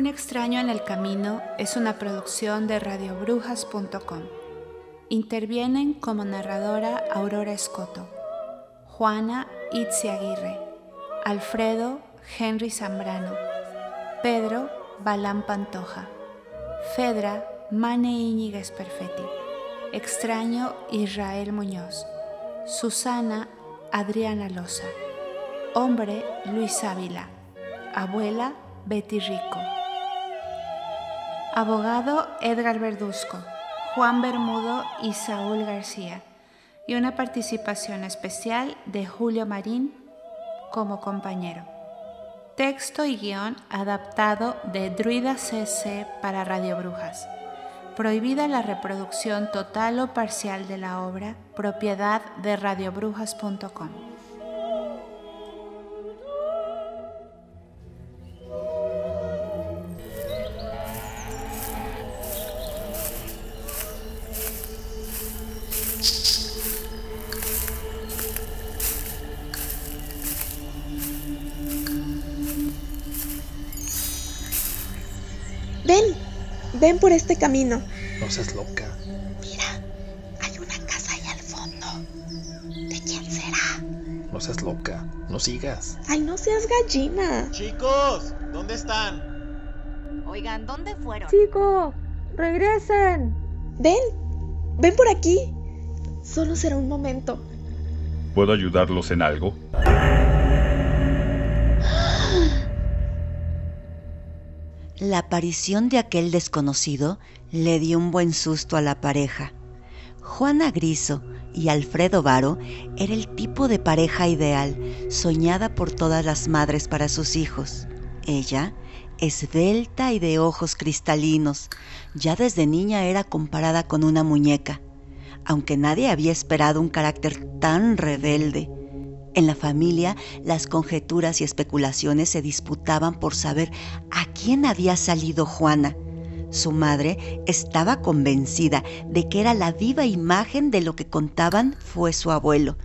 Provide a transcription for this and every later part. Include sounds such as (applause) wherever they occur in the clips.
Un extraño en el camino es una producción de radiobrujas.com. Intervienen como narradora Aurora Escoto, Juana Itzi Aguirre, Alfredo Henry Zambrano, Pedro Balán Pantoja, Fedra Mane Íñiguez Perfetti, Extraño Israel Muñoz, Susana Adriana Loza, Hombre Luis Ávila, Abuela Betty Rico. Abogado Edgar Verduzco, Juan Bermudo y Saúl García. Y una participación especial de Julio Marín como compañero. Texto y guion adaptado de Druida CC para Radio Brujas. Prohibida la reproducción total o parcial de la obra, propiedad de radiobrujas.com. por este camino. No seas loca. Mira, hay una casa ahí al fondo. ¿De quién será? No seas loca. No sigas. Ay, no seas gallina. Chicos, ¿dónde están? Oigan, ¿dónde fueron? Chico, regresen. Ven, ven por aquí. Solo será un momento. ¿Puedo ayudarlos en algo? La aparición de aquel desconocido le dio un buen susto a la pareja. Juana Griso y Alfredo Varo era el tipo de pareja ideal, soñada por todas las madres para sus hijos. Ella, esbelta y de ojos cristalinos, ya desde niña era comparada con una muñeca, aunque nadie había esperado un carácter tan rebelde. En la familia, las conjeturas y especulaciones se disputaban por saber a quién había salido Juana. Su madre estaba convencida de que era la viva imagen de lo que contaban fue su abuelo,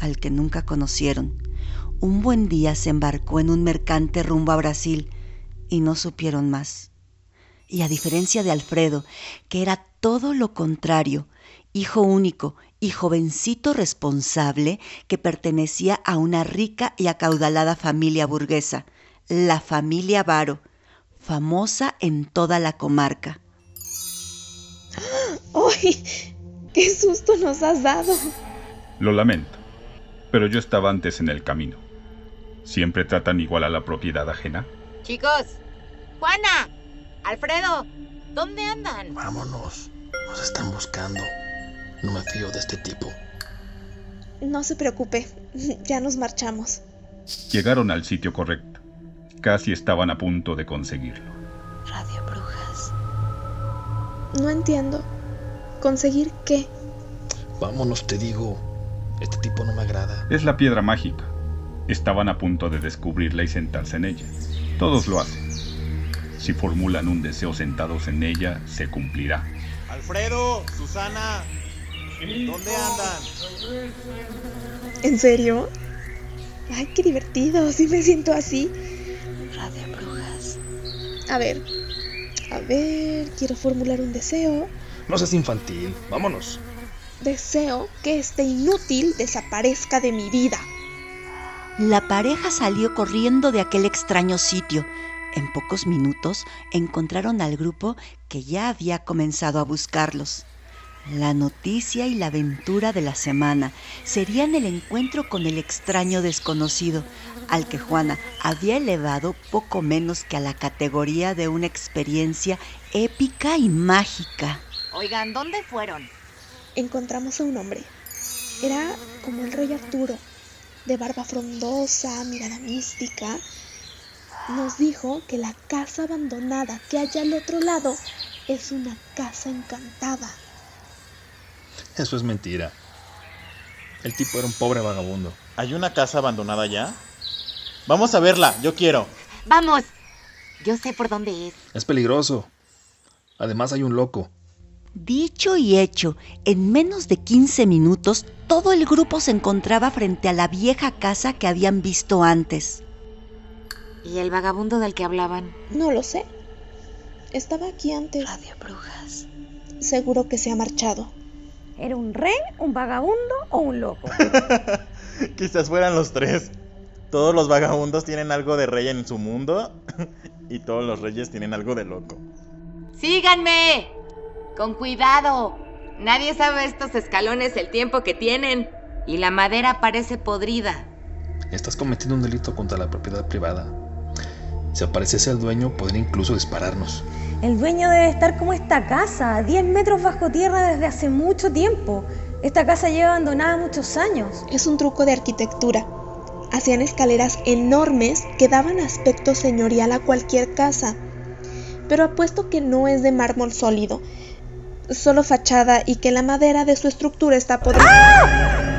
al que nunca conocieron. Un buen día se embarcó en un mercante rumbo a Brasil y no supieron más. Y a diferencia de Alfredo, que era todo lo contrario, hijo único y jovencito responsable que pertenecía a una rica y acaudalada familia burguesa, la familia Varo, famosa en toda la comarca. (gasps) ¡Ay! ¡Qué susto nos has dado! Lo lamento, pero yo estaba antes en el camino. ¿Siempre tratan igual a la propiedad ajena? Chicos, Juana, Alfredo, ¿dónde andan? Vámonos. Nos están buscando. No me fío de este tipo. No se preocupe, (laughs) ya nos marchamos. Llegaron al sitio correcto. Casi estaban a punto de conseguirlo. Radio Brujas. No entiendo. ¿Conseguir qué? Vámonos, te digo. Este tipo no me agrada. Es la piedra mágica. Estaban a punto de descubrirla y sentarse en ella. Todos lo hacen. Si formulan un deseo sentados en ella, se cumplirá. Alfredo, Susana, ¿dónde andan? ¿En serio? Ay, qué divertido. Sí me siento así. Radio Brujas. A ver. A ver, quiero formular un deseo. No seas infantil. Vámonos. Deseo que este inútil desaparezca de mi vida. La pareja salió corriendo de aquel extraño sitio. En pocos minutos encontraron al grupo que ya había comenzado a buscarlos. La noticia y la aventura de la semana serían el encuentro con el extraño desconocido, al que Juana había elevado poco menos que a la categoría de una experiencia épica y mágica. Oigan, ¿dónde fueron? Encontramos a un hombre. Era como el rey Arturo, de barba frondosa, mirada mística. Nos dijo que la casa abandonada que hay al otro lado es una casa encantada. Eso es mentira. El tipo era un pobre vagabundo. ¿Hay una casa abandonada ya? Vamos a verla, yo quiero. Vamos. Yo sé por dónde es. Es peligroso. Además hay un loco. Dicho y hecho, en menos de 15 minutos todo el grupo se encontraba frente a la vieja casa que habían visto antes. ¿Y el vagabundo del que hablaban? No lo sé. Estaba aquí antes. Radio Brujas. Seguro que se ha marchado. ¿Era un rey, un vagabundo o un loco? (laughs) Quizás fueran los tres. Todos los vagabundos tienen algo de rey en su mundo (laughs) y todos los reyes tienen algo de loco. ¡Síganme! Con cuidado. Nadie sabe estos escalones el tiempo que tienen. Y la madera parece podrida. Estás cometiendo un delito contra la propiedad privada. Si apareciese el dueño, podría incluso dispararnos. El dueño debe estar como esta casa, a 10 metros bajo tierra desde hace mucho tiempo. Esta casa lleva abandonada muchos años. Es un truco de arquitectura. Hacían escaleras enormes que daban aspecto señorial a cualquier casa. Pero apuesto que no es de mármol sólido, solo fachada y que la madera de su estructura está podrida.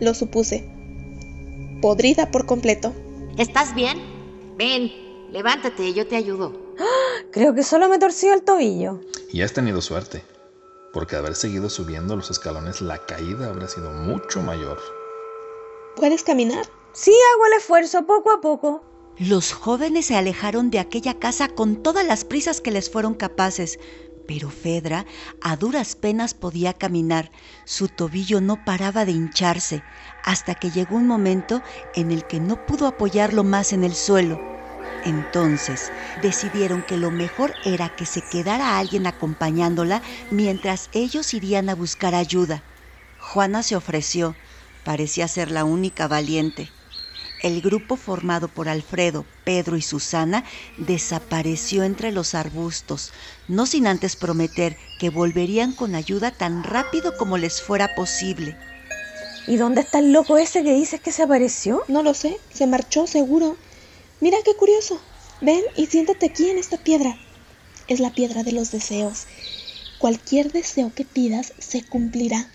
Lo supuse. Podrida por completo. ¿Estás bien? Ven, levántate, yo te ayudo. (gasps) Creo que solo me torció el tobillo. Y has tenido suerte, porque de haber seguido subiendo los escalones, la caída habría sido mucho mayor. ¿Puedes caminar? Sí, hago el esfuerzo poco a poco. Los jóvenes se alejaron de aquella casa con todas las prisas que les fueron capaces, pero Fedra a duras penas podía caminar, su tobillo no paraba de hincharse, hasta que llegó un momento en el que no pudo apoyarlo más en el suelo. Entonces decidieron que lo mejor era que se quedara alguien acompañándola mientras ellos irían a buscar ayuda. Juana se ofreció, parecía ser la única valiente. El grupo formado por Alfredo, Pedro y Susana desapareció entre los arbustos, no sin antes prometer que volverían con ayuda tan rápido como les fuera posible. ¿Y dónde está el loco ese que dices que se apareció? No lo sé, se marchó seguro. Mira qué curioso. Ven y siéntate aquí en esta piedra. Es la piedra de los deseos. Cualquier deseo que pidas se cumplirá.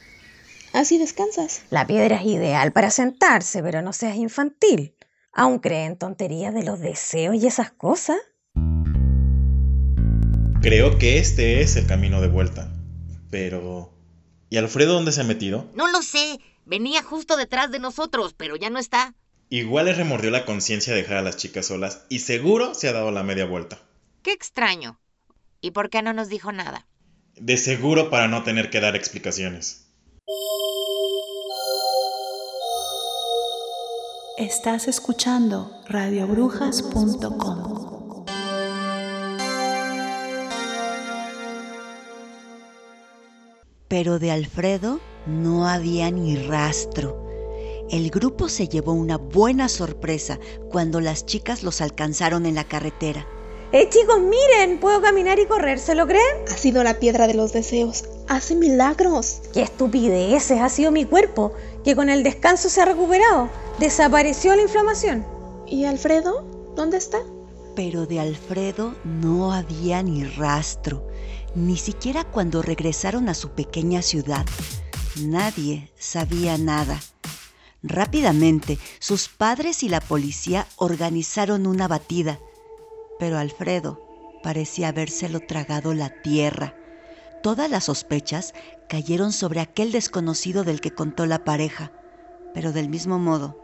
Así descansas. La piedra es ideal para sentarse, pero no seas infantil. ¿Aún creen tonterías de los deseos y esas cosas? Creo que este es el camino de vuelta. Pero... ¿Y Alfredo dónde se ha metido? No lo sé. Venía justo detrás de nosotros, pero ya no está. Igual le remordió la conciencia dejar a las chicas solas y seguro se ha dado la media vuelta. Qué extraño. ¿Y por qué no nos dijo nada? De seguro para no tener que dar explicaciones. Estás escuchando radiobrujas.com. Pero de Alfredo no había ni rastro. El grupo se llevó una buena sorpresa cuando las chicas los alcanzaron en la carretera. ¡Eh, chicos, miren! Puedo caminar y correr, ¿se lo creen? Ha sido la piedra de los deseos. Hace milagros. ¡Qué estupideces! Ha sido mi cuerpo, que con el descanso se ha recuperado. Desapareció la inflamación. ¿Y Alfredo? ¿Dónde está? Pero de Alfredo no había ni rastro, ni siquiera cuando regresaron a su pequeña ciudad. Nadie sabía nada. Rápidamente, sus padres y la policía organizaron una batida, pero Alfredo parecía habérselo tragado la tierra. Todas las sospechas cayeron sobre aquel desconocido del que contó la pareja, pero del mismo modo,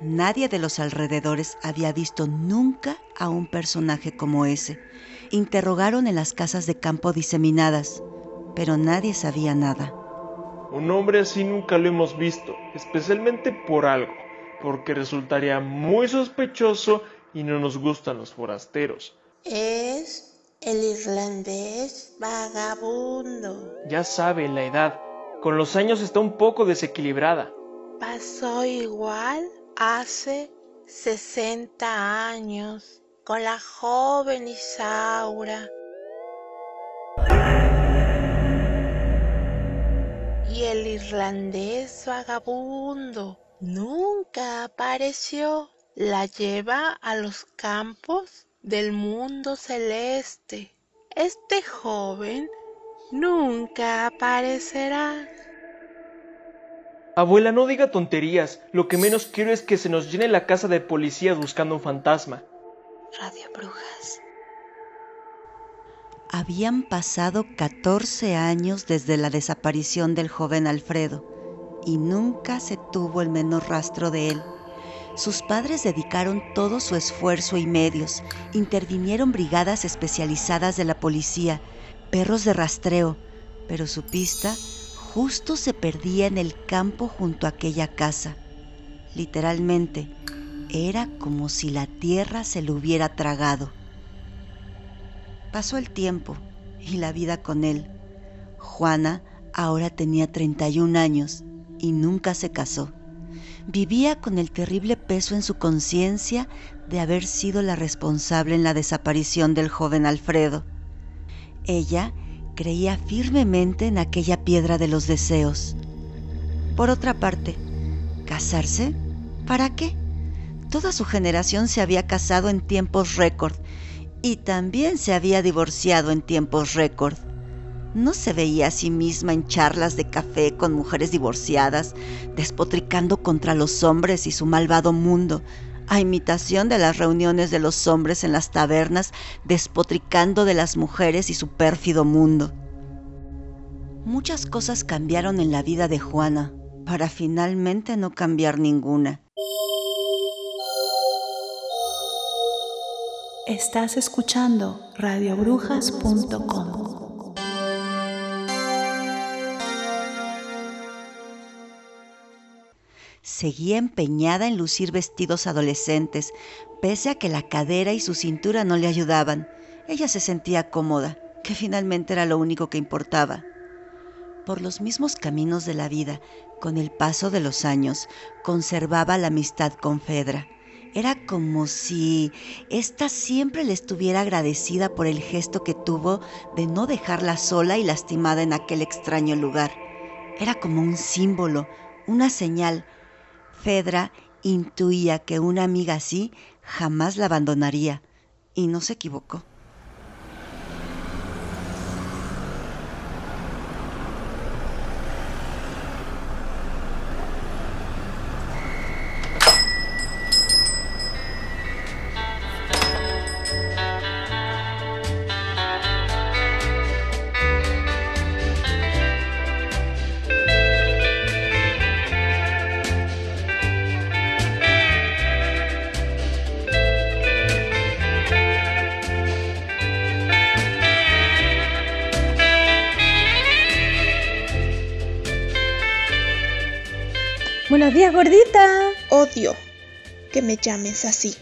nadie de los alrededores había visto nunca a un personaje como ese. Interrogaron en las casas de campo diseminadas, pero nadie sabía nada. Un hombre así nunca lo hemos visto, especialmente por algo, porque resultaría muy sospechoso y no nos gustan los forasteros. Es el irlandés vagabundo. Ya sabe, la edad. Con los años está un poco desequilibrada. Pasó igual hace 60 años con la joven Isaura. Y el irlandés vagabundo nunca apareció. La lleva a los campos del mundo celeste. Este joven nunca aparecerá. Abuela, no diga tonterías. Lo que menos quiero es que se nos llene la casa de policía buscando un fantasma. Radio Brujas. Habían pasado 14 años desde la desaparición del joven Alfredo y nunca se tuvo el menor rastro de él. Sus padres dedicaron todo su esfuerzo y medios, intervinieron brigadas especializadas de la policía, perros de rastreo, pero su pista justo se perdía en el campo junto a aquella casa. Literalmente, era como si la tierra se lo hubiera tragado. Pasó el tiempo y la vida con él. Juana ahora tenía 31 años y nunca se casó. Vivía con el terrible peso en su conciencia de haber sido la responsable en la desaparición del joven Alfredo. Ella creía firmemente en aquella piedra de los deseos. Por otra parte, ¿casarse? ¿Para qué? Toda su generación se había casado en tiempos récord y también se había divorciado en tiempos récord. No se veía a sí misma en charlas de café con mujeres divorciadas, despotricando contra los hombres y su malvado mundo, a imitación de las reuniones de los hombres en las tabernas, despotricando de las mujeres y su pérfido mundo. Muchas cosas cambiaron en la vida de Juana, para finalmente no cambiar ninguna. Estás escuchando radiobrujas.com. Seguía empeñada en lucir vestidos adolescentes, pese a que la cadera y su cintura no le ayudaban. Ella se sentía cómoda, que finalmente era lo único que importaba. Por los mismos caminos de la vida, con el paso de los años, conservaba la amistad con Fedra era como si ésta siempre le estuviera agradecida por el gesto que tuvo de no dejarla sola y lastimada en aquel extraño lugar. Era como un símbolo, una señal. Fedra intuía que una amiga así jamás la abandonaría, y no se equivocó. Días, gordita. Odio que me llames así.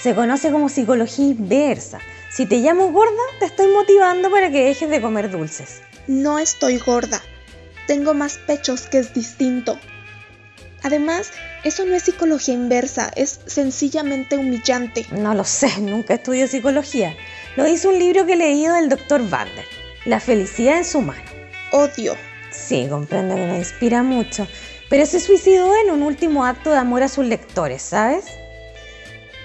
Se conoce como psicología inversa. Si te llamo gorda, te estoy motivando para que dejes de comer dulces. No estoy gorda. Tengo más pechos que es distinto. Además, eso no es psicología inversa, es sencillamente humillante. No lo sé, nunca estudié psicología. Lo hizo un libro que he leído del doctor Vander. La felicidad en su mano. Odio. Sí, comprendo que me inspira mucho pero se suicidó en un último acto de amor a sus lectores, ¿sabes?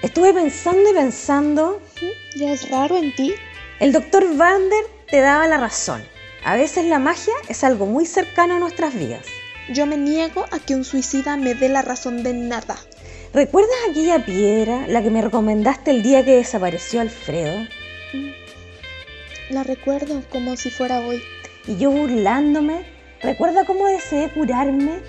Estuve pensando y pensando. ¿Ya es raro en ti? El doctor Vander te daba la razón. A veces la magia es algo muy cercano a nuestras vidas. Yo me niego a que un suicida me dé la razón de nada. ¿Recuerdas aquella piedra, la que me recomendaste el día que desapareció Alfredo? La recuerdo como si fuera hoy. Y yo burlándome, ¿recuerda cómo deseé curarme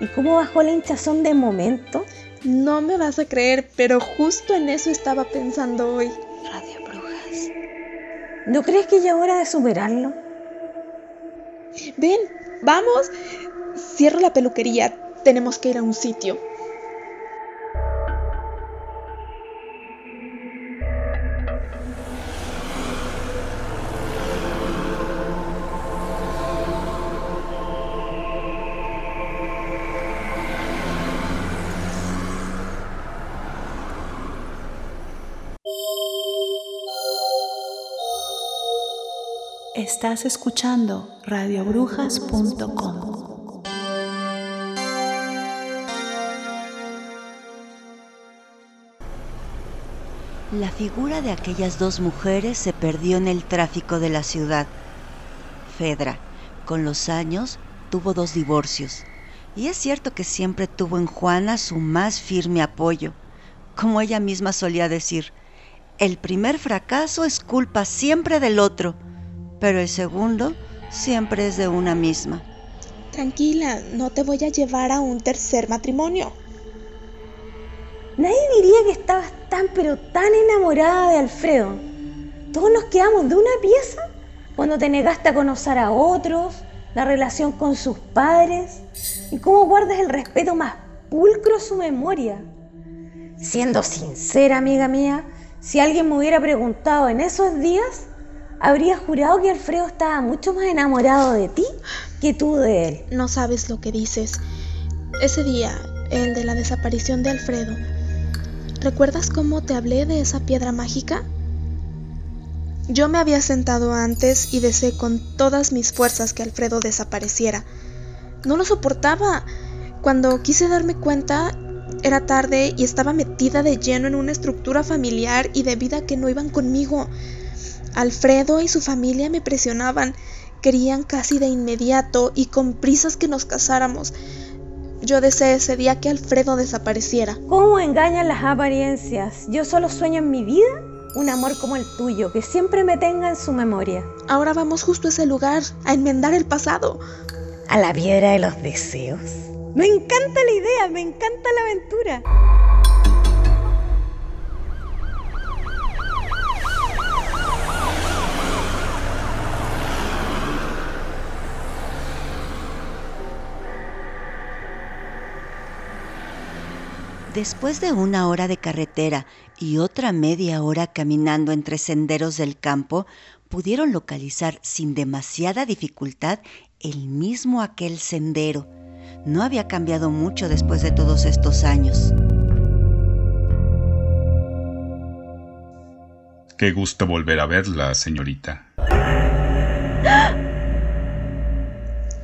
¿Y cómo bajó la hinchazón de momento? No me vas a creer, pero justo en eso estaba pensando hoy. Radio Brujas. ¿No crees que ya es hora de superarlo? Ven, vamos. Cierro la peluquería. Tenemos que ir a un sitio. Estás escuchando radiobrujas.com. La figura de aquellas dos mujeres se perdió en el tráfico de la ciudad. Fedra, con los años, tuvo dos divorcios. Y es cierto que siempre tuvo en Juana su más firme apoyo. Como ella misma solía decir, el primer fracaso es culpa siempre del otro pero el segundo siempre es de una misma. Tranquila, no te voy a llevar a un tercer matrimonio. nadie diría que estabas tan pero tan enamorada de Alfredo. Todos nos quedamos de una pieza cuando te negaste a conocer a otros, la relación con sus padres y cómo guardas el respeto más pulcro a su memoria. Siendo sincera, amiga mía, si alguien me hubiera preguntado en esos días, habría jurado que Alfredo estaba mucho más enamorado de ti que tú de él. No sabes lo que dices. Ese día, el de la desaparición de Alfredo, ¿recuerdas cómo te hablé de esa piedra mágica? Yo me había sentado antes y deseé con todas mis fuerzas que Alfredo desapareciera. No lo soportaba. Cuando quise darme cuenta, era tarde y estaba metida de lleno en una estructura familiar y de vida que no iban conmigo. Alfredo y su familia me presionaban, querían casi de inmediato y con prisas que nos casáramos. Yo deseé ese día que Alfredo desapareciera. ¿Cómo engañan las apariencias? Yo solo sueño en mi vida un amor como el tuyo, que siempre me tenga en su memoria. Ahora vamos justo a ese lugar, a enmendar el pasado. A la piedra de los deseos. Me encanta la idea, me encanta la aventura. Después de una hora de carretera y otra media hora caminando entre senderos del campo, pudieron localizar sin demasiada dificultad el mismo aquel sendero. No había cambiado mucho después de todos estos años. Qué gusto volver a verla, señorita.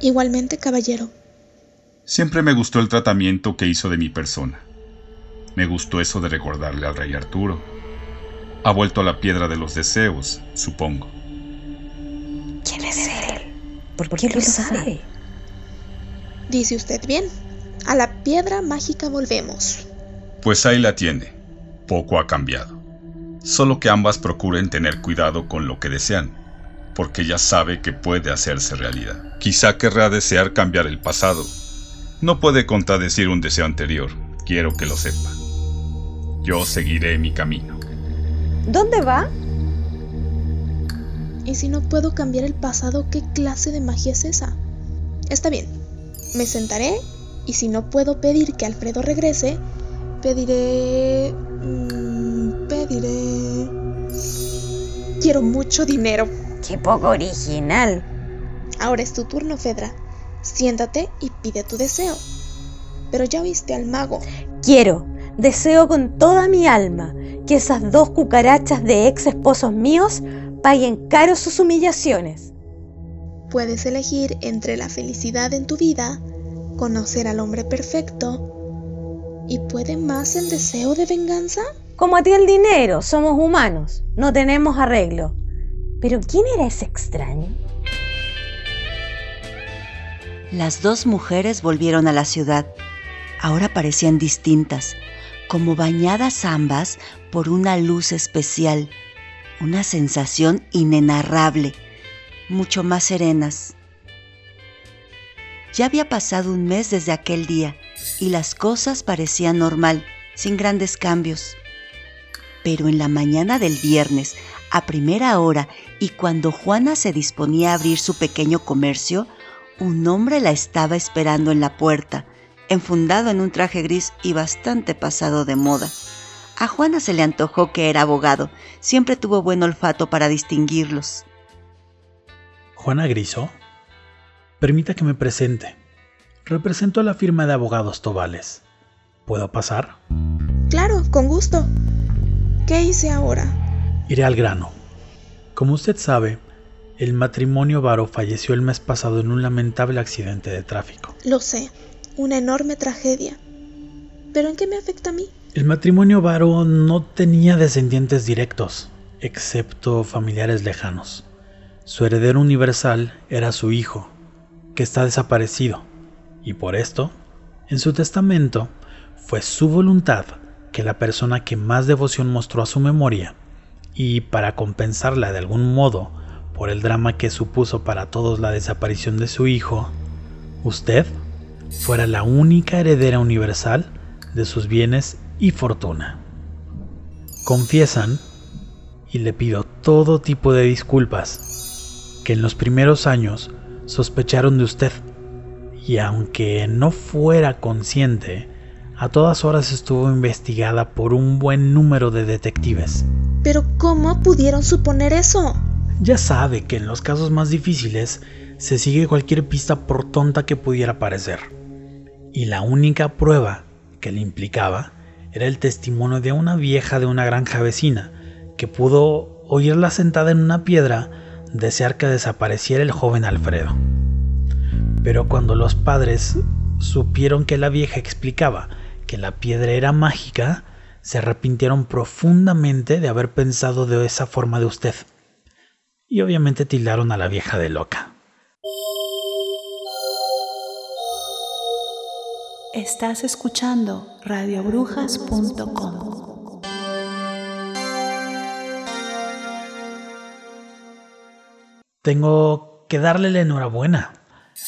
Igualmente, caballero. Siempre me gustó el tratamiento que hizo de mi persona. Me gustó eso de recordarle al rey Arturo. Ha vuelto a la piedra de los deseos, supongo. ¿Quién es él? ¿Por, qué lo sabe? Dice usted bien. A la piedra mágica volvemos. Pues ahí la tiene. Poco ha cambiado. Solo que ambas procuren tener cuidado con lo que desean, porque ya sabe que puede hacerse realidad. Quizá querrá desear cambiar el pasado. No puede contradecir un deseo anterior, quiero que lo sepa. Yo seguiré mi camino. ¿Dónde va? ¿Y si no puedo cambiar el pasado, qué clase de magia es esa? Está bien, me sentaré y si no puedo pedir que Alfredo regrese, pediré... Mmm, pediré... Quiero mucho dinero. Qué poco original. Ahora es tu turno, Fedra. Siéntate y pide tu deseo. Pero ya oíste al mago. Quiero Deseo con toda mi alma que esas dos cucarachas de ex esposos míos paguen caro sus humillaciones. Puedes elegir entre la felicidad en tu vida, conocer al hombre perfecto, y puede más el deseo de venganza. Como a ti el dinero, somos humanos, no tenemos arreglo. Pero ¿quién era ese extraño? Las dos mujeres volvieron a la ciudad. Ahora parecían distintas como bañadas ambas por una luz especial, una sensación inenarrable, mucho más serenas. Ya había pasado un mes desde aquel día y las cosas parecían normal, sin grandes cambios. Pero en la mañana del viernes, a primera hora y cuando Juana se disponía a abrir su pequeño comercio, un hombre la estaba esperando en la puerta, enfundado en un traje gris y bastante pasado de moda. A Juana se le antojó que era abogado, siempre tuvo buen olfato para distinguirlos. Juana Griso, permita que me presente. Represento a la firma de abogados Tobales. ¿Puedo pasar? Claro, con gusto. ¿Qué hice ahora? Iré al grano. Como usted sabe, el matrimonio Varo falleció el mes pasado en un lamentable accidente de tráfico. Lo sé una enorme tragedia. ¿Pero en qué me afecta a mí? El matrimonio Varo no tenía descendientes directos, excepto familiares lejanos. Su heredero universal era su hijo, que está desaparecido, y por esto, en su testamento, fue su voluntad que la persona que más devoción mostró a su memoria, y para compensarla de algún modo por el drama que supuso para todos la desaparición de su hijo, usted fuera la única heredera universal de sus bienes y fortuna. Confiesan, y le pido todo tipo de disculpas, que en los primeros años sospecharon de usted, y aunque no fuera consciente, a todas horas estuvo investigada por un buen número de detectives. ¿Pero cómo pudieron suponer eso? Ya sabe que en los casos más difíciles se sigue cualquier pista por tonta que pudiera parecer. Y la única prueba que le implicaba era el testimonio de una vieja de una granja vecina que pudo oírla sentada en una piedra desear que desapareciera el joven Alfredo. Pero cuando los padres supieron que la vieja explicaba que la piedra era mágica, se arrepintieron profundamente de haber pensado de esa forma de usted. Y obviamente tildaron a la vieja de loca. Estás escuchando radiobrujas.com. Tengo que darle la enhorabuena.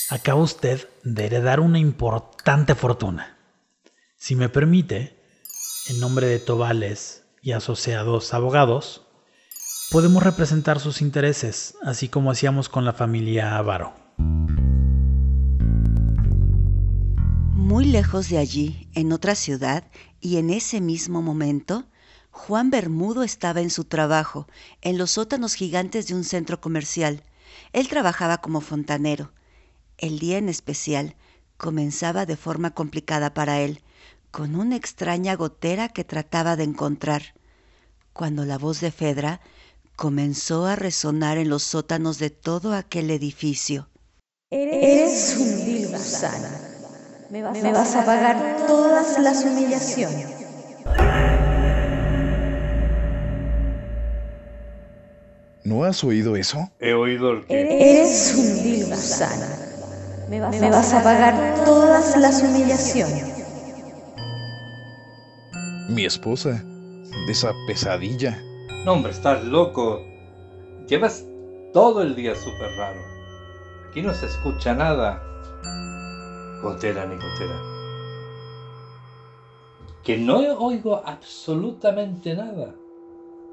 Acaba usted de heredar una importante fortuna. Si me permite, en nombre de Tobales y asociados abogados, podemos representar sus intereses, así como hacíamos con la familia Avaro. Muy lejos de allí, en otra ciudad, y en ese mismo momento, Juan Bermudo estaba en su trabajo, en los sótanos gigantes de un centro comercial. Él trabajaba como fontanero. El día en especial comenzaba de forma complicada para él, con una extraña gotera que trataba de encontrar, cuando la voz de Fedra comenzó a resonar en los sótanos de todo aquel edificio. Eres un vil gusano. Me vas, a pagar todas las humillaciones. ¿No has oído eso? He oído el que... Eres un vil gusano. Me vas a pagar todas las humillaciones mi esposa, de esa pesadilla. No, hombre, estás loco. Llevas todo el día súper raro. Aquí no se escucha nada. Gotera ni gotera. Que no oigo absolutamente nada.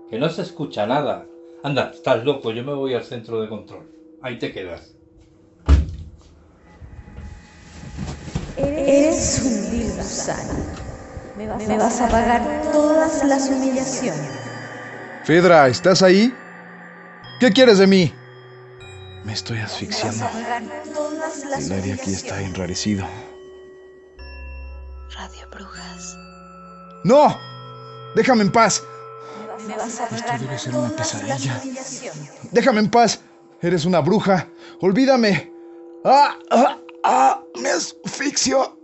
Que no se escucha nada. Anda, estás loco, yo me voy al centro de control. Ahí te quedas. Eres un vil me vas, a pagar todas las humillaciones. Fedra, ¿estás ahí? ¿Qué quieres de mí? Me estoy asfixiando. El aire aquí está enrarecido. Radio Brujas. ¡No! ¡Déjame en paz! Esto debe ser una pesadilla. ¡Déjame en paz! Eres una bruja. ¡Olvídame! ¡Ah! ¡Ah! ¡Ah! ¡Me asfixio!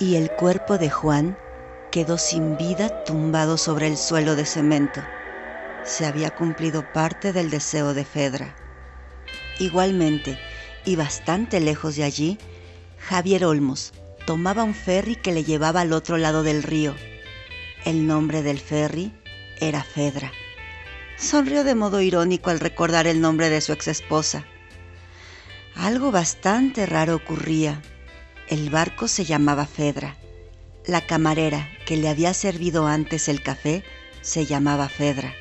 y el cuerpo de Juan quedó sin vida tumbado sobre el suelo de cemento. Se había cumplido parte del deseo de Fedra. Igualmente, y bastante lejos de allí, Javier Olmos tomaba un ferry que le llevaba al otro lado del río. El nombre del ferry era Fedra. Sonrió de modo irónico al recordar el nombre de su exesposa. Algo bastante raro ocurría. El barco se llamaba Fedra. La camarera que le había servido antes el café se llamaba Fedra.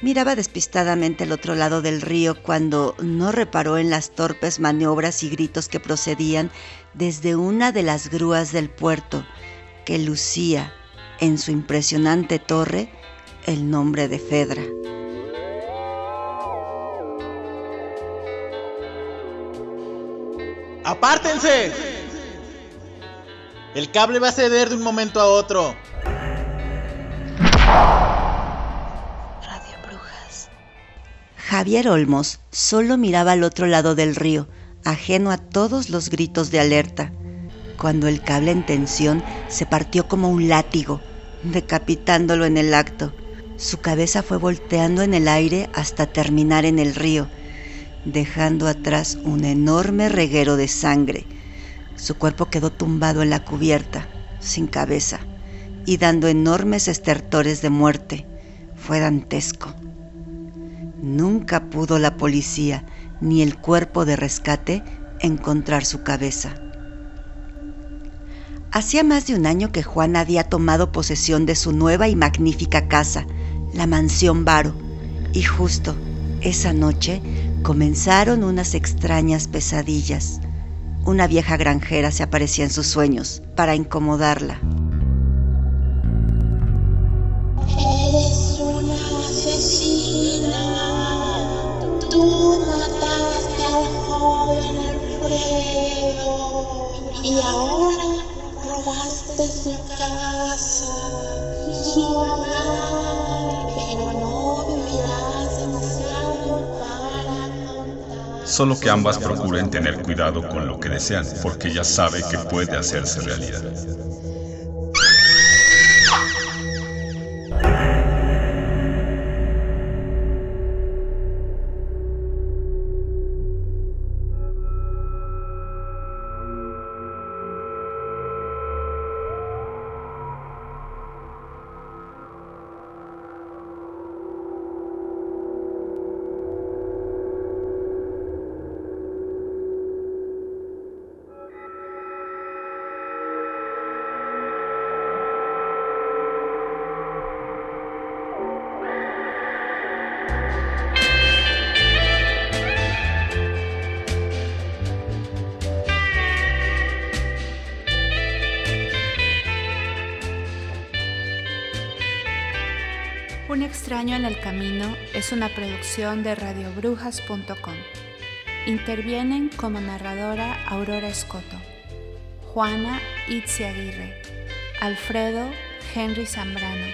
Miraba despistadamente al otro lado del río cuando no reparó en las torpes maniobras y gritos que procedían desde una de las grúas del puerto que lucía en su impresionante torre el nombre de Fedra. ¡Apártense! El cable va a ceder de un momento a otro. Radio Brujas. Javier Olmos solo miraba al otro lado del río, ajeno a todos los gritos de alerta, cuando el cable en tensión se partió como un látigo, decapitándolo en el acto. Su cabeza fue volteando en el aire hasta terminar en el río, dejando atrás un enorme reguero de sangre. Su cuerpo quedó tumbado en la cubierta, sin cabeza, y dando enormes estertores de muerte. Fue dantesco. Nunca pudo la policía ni el cuerpo de rescate encontrar su cabeza. Hacía más de un año que Juan había tomado posesión de su nueva y magnífica casa, la mansión Varo, y justo esa noche comenzaron unas extrañas pesadillas. Una vieja granjera se aparecía en sus sueños para incomodarla. Eres una asesina. Tú mataste al joven Alfredo y ahora robaste su casa, su hogar, Solo que ambas procuren tener cuidado con lo que desean, porque ella sabe que puede hacerse realidad. Extraño en el camino es una producción de radiobrujas.com. Intervienen como narradora Aurora Escoto, Juana Itzi Aguirre, Alfredo Henry Zambrano,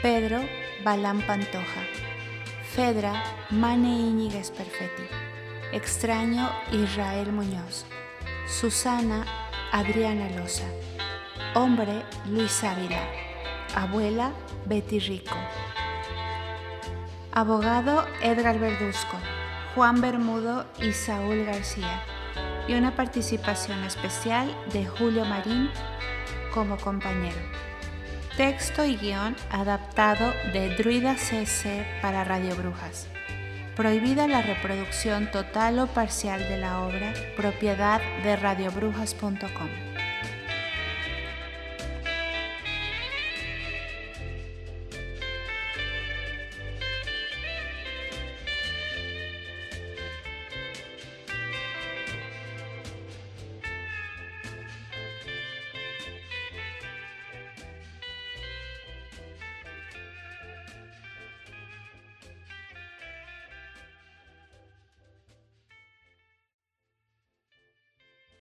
Pedro Balán Pantoja, Fedra Mane Íñiguez Perfetti, Extraño Israel Muñoz, Susana Adriana Loza, Hombre Luis Ávila, Abuela Betty Rico. Abogado Edgar Verduzco, Juan Bermudo y Saúl García. Y una participación especial de Julio Marín como compañero. Texto y guion adaptado de Druida CC para Radio Brujas. Prohibida la reproducción total o parcial de la obra, propiedad de radiobrujas.com.